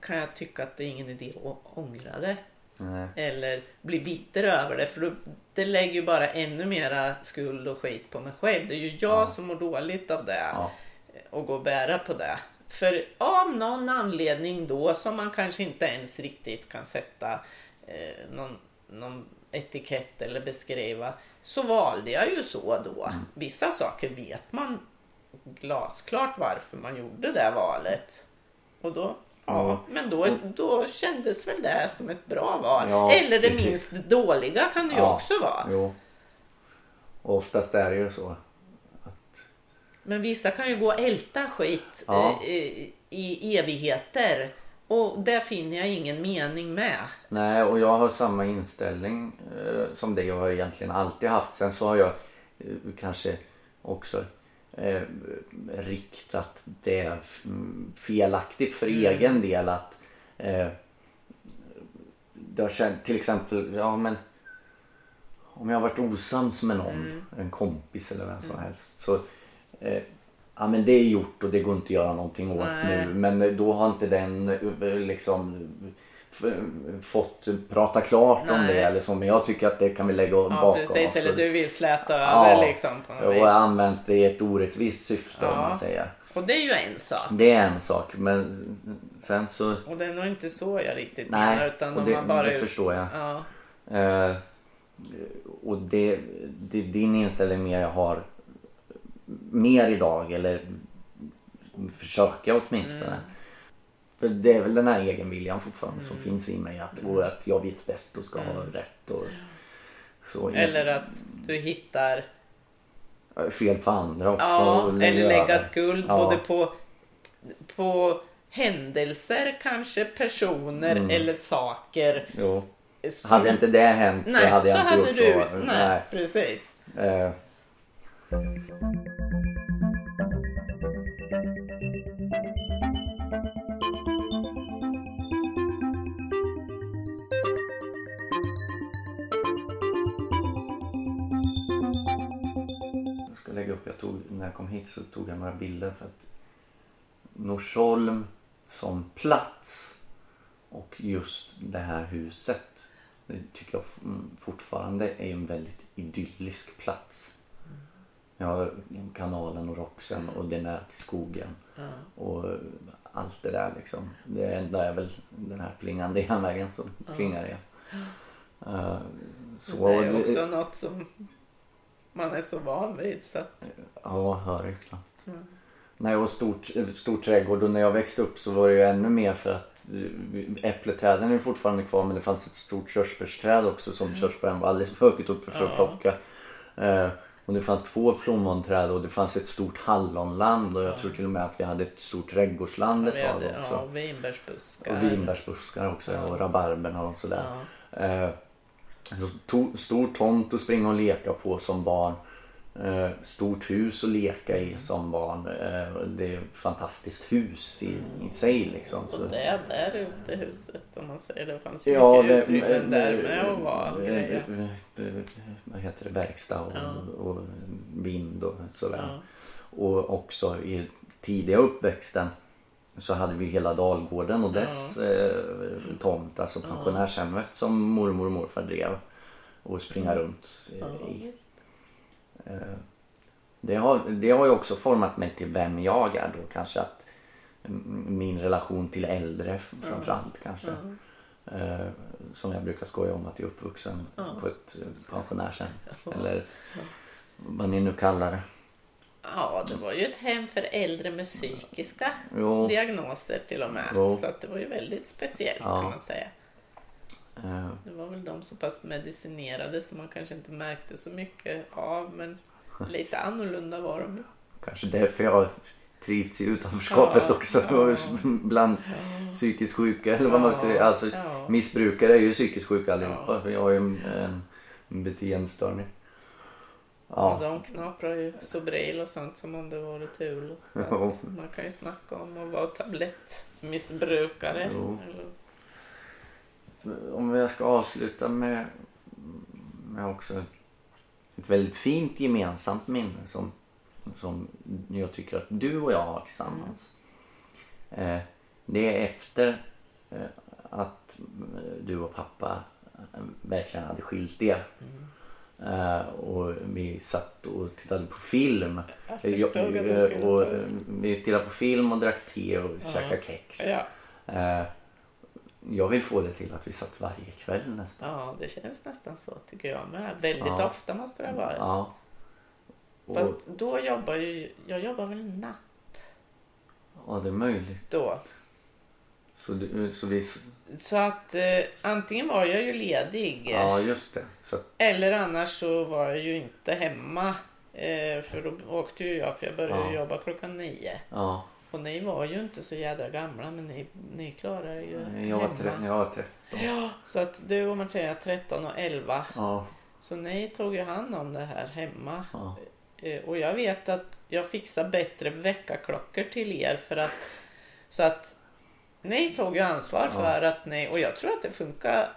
kan jag tycka att det är ingen idé att ångra det. nej. Eller bli bitter över det. För då, det lägger ju bara ännu mera skuld och skit på mig själv. Det är ju jag som mår dåligt av det. Och gå och bära på det. För av någon anledning då som man kanske inte ens riktigt kan sätta eh, någon, någon etikett eller beskriva. Så valde jag ju så då. Vissa saker vet man glasklart varför man gjorde det valet. Och då, ja, men då, då kändes väl det som ett bra val. Ja, eller det precis. minst dåliga kan det ju Ja. också vara. Jo. Oftast är det ju så. Men vissa kan ju gå och älta skit Ja. eh, i, i evigheter. Och det finner jag ingen mening med. Nej, och jag har samma inställning eh, som det jag har egentligen alltid haft. Sen så har jag eh, kanske också eh, riktat det mm, felaktigt för egen del att eh, känt, till exempel, ja men om jag har varit osams med någon, en kompis eller vem som helst så eh, Ja men det är gjort och det går inte att göra någonting åt Nej. nu. Men då har inte den eh, liksom fått prata klart om Nej. det eller så. Men jag tycker att det kan vi lägga Ja, bakom precis. oss. Eller du vill släta Ja. över liksom på något Och vis. använt det i ett orättvist syfte om Ja. man säger. Och det är ju en sak. Det är en sak men sen så... Och det är nog inte så jag riktigt menar. Nej, Utan och om det, man bara... det förstår jag. Ja. Eh, och det, det din inställning mer jag har mer idag eller försöka åtminstone. Mm. För det är väl den här egenviljan fortfarande som finns i mig att, och att jag vet bäst och ska ha rätt. Och, så, Mm. Eller att du hittar... fel på andra också. Ja, eller lägga skuld Ja. både på, på händelser, kanske personer Mm. eller saker. Jo. som- Hade inte det hänt nej, så hade jag så inte hade gjort du, så. Nej, precis. Eh, Jag tog, när jag kom hit så tog jag några bilder för att Norsholm som plats och just det här huset det tycker jag mm, fortfarande är en väldigt idyllisk plats. Jag har kanalen och Roxen och det är nära till skogen Ja. och allt det där liksom. Det enda är väl den här plingande järnvägen som plingar igen. Eh, så, det är också något som man är så van vid. Så att, Ja, hör ju knappt. Mm. Nej, och stort, stor trädgård och när jag växte upp så var det ju ännu mer för att eh, äppleträden är fortfarande kvar men det fanns ett stort körsbärsträd också som körsbären var alldeles för högt uppe för att Mm. Ja. plocka. Eh, och det fanns två plommonträd och det fanns ett stort hallonland och jag tror till och med att vi hade ett stort trädgårdsland ett tag också. ja, vinbärsbuskar. Och vinbärsbuskar också Ja. och rabarberna och sådär. Ja. Eh, to- stor tomt att springa och leka på som barn. Eh, stort hus att leka i som barn. Eh, det är ett fantastiskt hus i, i sig liksom. Så, Och det där ute huset om man säger det fanns ju Ja, mycket det- utrymmen där med att vara eh, eh, eh, Vad heter det? Verkstad och, Ja. och vind och sådär. Ja. Och också i tidiga uppväxten så hade vi hela Dalgården och dess eh, tomt, alltså pensionärshemmet som mormor och morfar drev och springa runt eh, Ja. i. Eh, det, har, det har ju också format mig till vem jag är då kanske att mm, min relation till äldre framförallt kanske. Ja. Eh, som jag brukar skoja om att jag är uppvuxen Ja. på ett eh, pensionärshem. Eller vad ni nu kallar det. Ja, det var ju ett hem för äldre med psykiska Jo. diagnoser till och med. Jo. Så det var ju väldigt speciellt Ja. kan man säga. Eh, Det var väl de så pass medicinerade som man kanske inte märkte så mycket av. Men lite annorlunda var de ju. Kanske därför jag trivts i utanförskapet Ja, också. ja. Bland psykiskt sjuka eller vad man Ja, alltså, ja. Missbrukare är ju psykiskt sjuka allihopa. Ja. Jag har ju en, en beteendestörning. Och Ja. de knaprar ju Sobril och sånt som om det vore tul. Så Jo. att Man kan ju snacka om att vara tablettmissbrukare. Jo. Om jag ska avsluta med, med också ett väldigt fint gemensamt minne som, som jag tycker att du och jag har tillsammans. Eh, det är efter eh, att du och pappa eh, verkligen hade skilt er. Eh, och vi satt och tittade på film. Jag Eh, du eh, och, eh, vi tittade på film och drack te och Ja. käkade kex. Ja. Eh, jag vill få det till att vi satt varje kväll nästan. ja, det känns nästan så tycker jag med. Väldigt Ja. ofta måste det ha varit. Ja. Och, Fast då jobbar ju, jag jobbar väl natt ja, det är möjligt. då. Så, du, så vi... Så att eh, antingen var jag ju ledig Ja, just det. Så, eller annars så var jag ju inte hemma. Eh, för då åkte ju jag för jag började Ja. jobba klockan nio. ja, Och ni var ju inte så jädra gamla men ni, ni klarade ju jag var, hemma. tre, jag var 13. Ja, så att du och Martina 13 och 11. Ja, Så ni tog ju hand om det här hemma. ja. Eh, Och jag vet att jag fixar bättre väckarklockor till er för att så att ni tog ju ansvar för att ni och jag tror att det funkar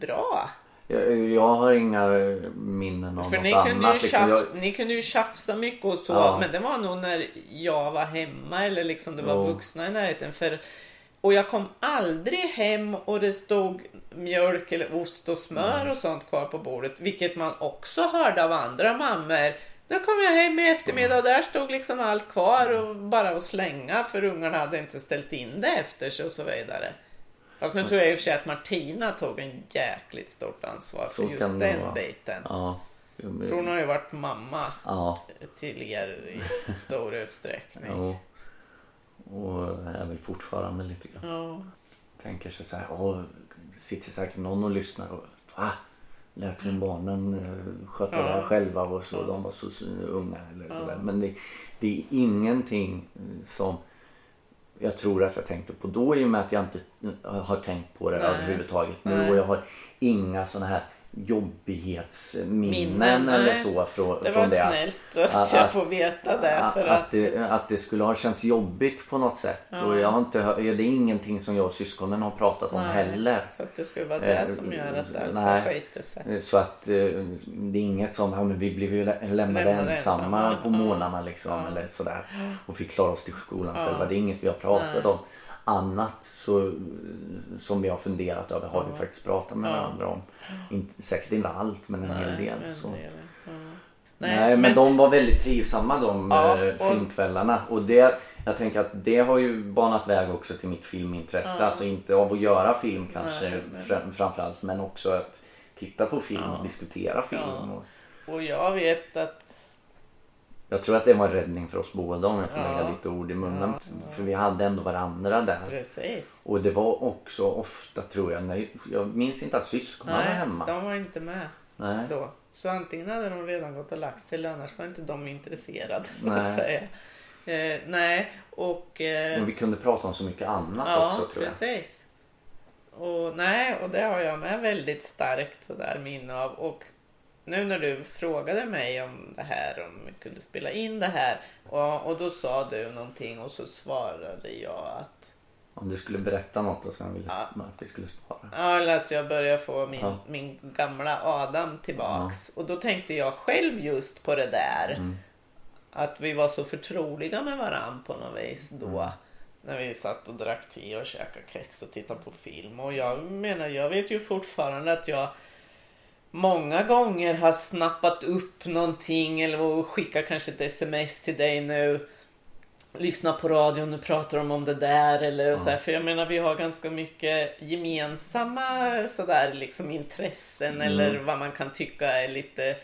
bra. Jag, jag har inga minnen av För något ni kunde, ju annat. Liksom. tjafs, Jag, ni kunde ju tjafsa mycket och så Ja. men det var nog när jag var hemma eller liksom det var Jo. vuxna i närheten. För, och jag kom aldrig hem och det stod mjölk eller ost och smör Mm. och sånt kvar på bordet. Vilket man också hörde av andra mammor. Då kom jag hem i eftermiddag och där stod liksom allt kvar och bara att slänga för ungarna hade inte ställt in det efter sig och så vidare. Fast nu tror jag i och för sig att Martina tog en jäkligt stort ansvar för Så just den vara. biten. ja. För hon har ju varit mamma Ja, till er i stor utsträckning. jo. Och är väl fortfarande lite grann. Ja. Tänker sig så här, åh, sitter säkert någon och lyssnar och va? Lät hon barnen eh, sköta Ja. det här själva och så, Ja. de var så, så unga eller Ja. sådär. Men det, det är ingenting eh, som jag tror att jag tänkte på då i och med att jag inte eh, har tänkt på det Nej. överhuvudtaget nu Nej. och jag har inga sådana här jobbighetsminnen Minnen, eller så från Det från var det. att- snällt att att- jag får veta det. För att, att, det, att det skulle ha känts jobbigt på något sätt. Och jag har inte, det är ingenting som jag och syskonen har pratat om Nej. heller. så att det skulle vara det Eh, som gör att allt nej. skitit sig. Eh, Så att eh, det är inget som, ja men vi blev ju lä- lämnade Lämnade ensamma ensamma. på morgnarna liksom Ja. eller sådär. Och fick klara oss till skolan Ja. själva. Det är inget vi har pratat Nej. om. Annat så, som vi har funderat över har vi faktiskt pratat med varandra om. Inte, säkert inte allt men en hel Nej, del. en Så. del, ja. Nej, men, de var väldigt trivsamma de Ja, eh, och- filmkvällarna. Och det, jag tänker att det har ju banat väg också till mitt filmintresse. Ja. Alltså inte av att göra film kanske Nej, men- fram, framförallt men också att titta på film Ja. och diskutera film. Ja. Och Och jag vet att jag tror att det var en räddning för oss båda om jag får lägga lite ord i munnen. För vi hade ändå varandra där. precis. Och det var också ofta tror jag, när, jag minns inte att syskonen var hemma. de var inte med Nej. då. Så antingen hade de redan gått och lagt sig eller annars var inte de intresserade så Nej. att säga. Eh, nej, och... Eh, Men vi kunde prata om så mycket annat ja, också tror jag. precis. Och, nej, och det har jag med väldigt starkt sådär minne av. Och nu när du frågade mig om det här, om vi kunde spela in det här. Och, och då sa du någonting och så svarade jag att Om du skulle berätta något och sen ville Ja. att vi skulle spara. Ja, eller att jag börjar få min, Ja. min gamla Adam tillbaks. Och då tänkte jag själv just på det där. Mm. Att vi var så förtroliga med varann på något vis då. Mm. När vi satt och drack te och käkade kex och tittade på film. Och jag menar, jag vet ju fortfarande att jag många gånger har snappat upp någonting eller skickat kanske ett sms till dig nu. Lyssna på radion, nu pratar de om det där eller så här. För jag menar vi har ganska mycket gemensamma sådär liksom intressen eller vad man kan tycka är lite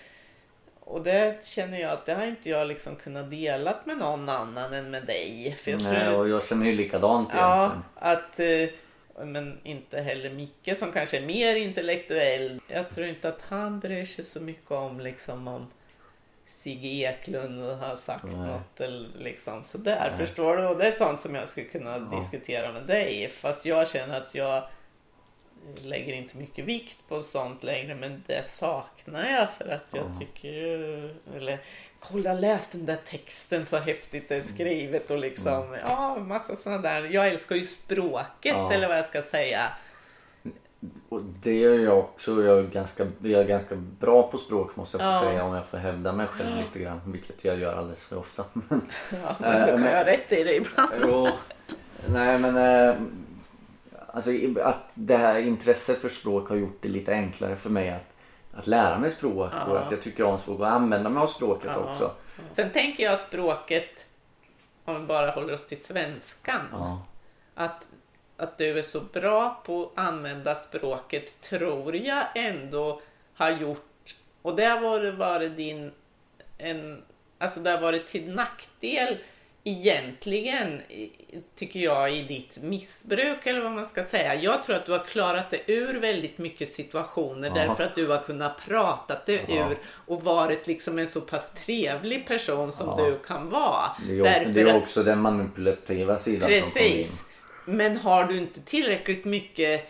och det känner jag att det har inte jag liksom kunnat delat med någon annan än med dig. För jag Nej, tror, och jag känner ju likadant Ja, egentligen. att... Men inte heller Micke som kanske är mer intellektuell. Jag tror inte att han bryr sig så mycket om liksom om Sigge Eklund har sagt Nej. något eller liksom sådär. Nej. Förstår du? Och det är sånt som jag skulle kunna Ja. diskutera med dig. Fast jag känner att jag lägger inte mycket vikt på sånt längre. Men det saknar jag för att jag Ja. tycker ju... Eller kolla läs den där texten så häftigt det är skrivet och liksom ja massa sådana där. Jag älskar ju språket Ja. eller vad jag ska säga. Och det gör jag också. Jag är ganska, jag är ganska bra på språk måste jag Ja. säga om jag får hävda mig själv lite grann. Vilket jag gör alldeles för ofta. Men, Ja, men då kan men- jag rätt i det ibland. jo, nej men eh, alltså, att det här intresset för språk har gjort det lite enklare för mig att, att lära mig språk och Ja. att jag tycker om språk och använda mig av språket Ja. också. Sen tänker jag språket, om vi bara håller oss till svenskan, Ja. att, att du är så bra på att använda språket tror jag ändå har gjort, och det har varit din, en, alltså det har varit till nackdel egentligen, tycker jag, i ditt missbruk eller vad man ska säga. Jag tror att du har klarat dig ur väldigt mycket situationer Ja. därför att du har kunnat prata dig Ja. ur och varit liksom en så pass trevlig person som Ja. du kan vara. Det är Därför det är att- också den manipulativa sidan som kommer in. Precis. Men har du inte tillräckligt mycket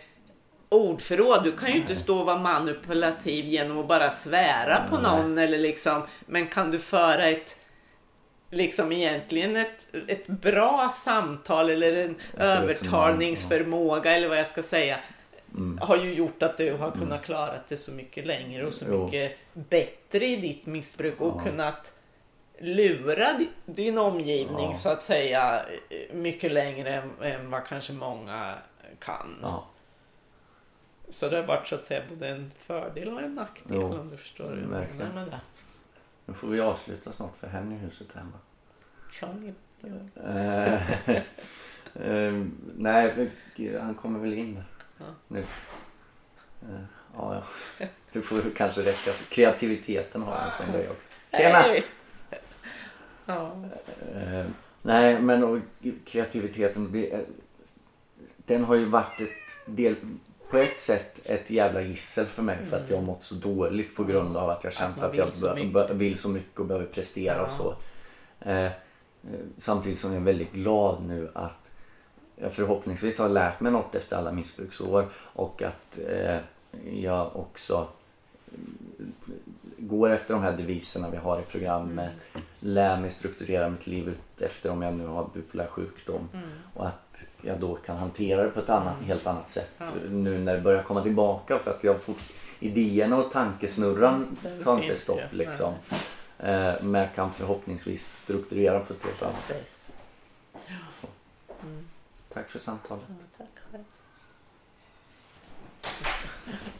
ordförråd, du kan ju inte stå och vara manipulativ genom att bara svära på Nej. någon eller liksom, men kan du föra ett liksom egentligen ett, ett bra samtal eller en övertalningsförmåga eller vad jag ska säga har ju gjort att du har kunnat klara det så mycket längre och så Jo. mycket bättre i ditt missbruk och Ja. kunnat lura di- din omgivning Ja. så att säga eh, mycket längre än, än vad kanske många kan. Ja. Så det har varit så att säga både en fördel och en nackdel Jo, om du förstår hur jag menar med det. Nu får vi avsluta snart för hen i huset hemma. Charlie. Nej, han kommer väl in Ja. nu. Eh, ja, ja. Det får väl kanske räcka. Kreativiteten har jag från dig också. Tjena! Hej! Ja. Eh, nej, men och, kreativiteten, det, den har ju varit ett del, på ett sätt ett jävla gissel för mig för att jag har mått så dåligt på grund av att jag känt man att, jag vill så mycket. bö- vill så mycket och behöver prestera och Ja. så. Eh, eh, samtidigt som jag är väldigt glad nu att jag förhoppningsvis har lärt mig något efter alla missbruksår och att eh, jag också går efter de här deviserna vi har i programmet. Lär mig strukturera mitt liv ut efter om jag nu har bipolär sjukdom. Mm. Och att jag då kan hantera det på ett annat, helt annat sätt Ja. nu när det börjar komma tillbaka. För att jag fort, idéerna och tankesnurran Den tar inte stopp ju. liksom. Eh, Men jag kan förhoppningsvis strukturera på ett helt annat sätt. Mm. Tack för samtalet. Ja, tack själv.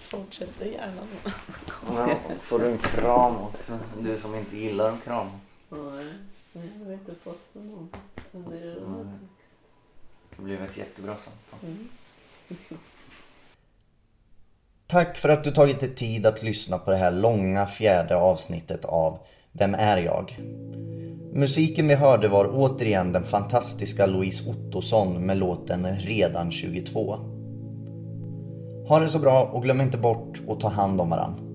Fortsätter gärna. Ja, får du en kram också? Du som inte gillar en kram. Nej, jag har inte fått. Men det är Nej. Det blev ett jättebra samtal. Mm. Tack för att du tagit dig tid att lyssna på det här långa fjärde avsnittet av Vem är jag? Musiken vi hörde var återigen den fantastiska Louise Ottosson med låten Redan 22. Ha det så bra och glöm inte bort att ta hand om varandra.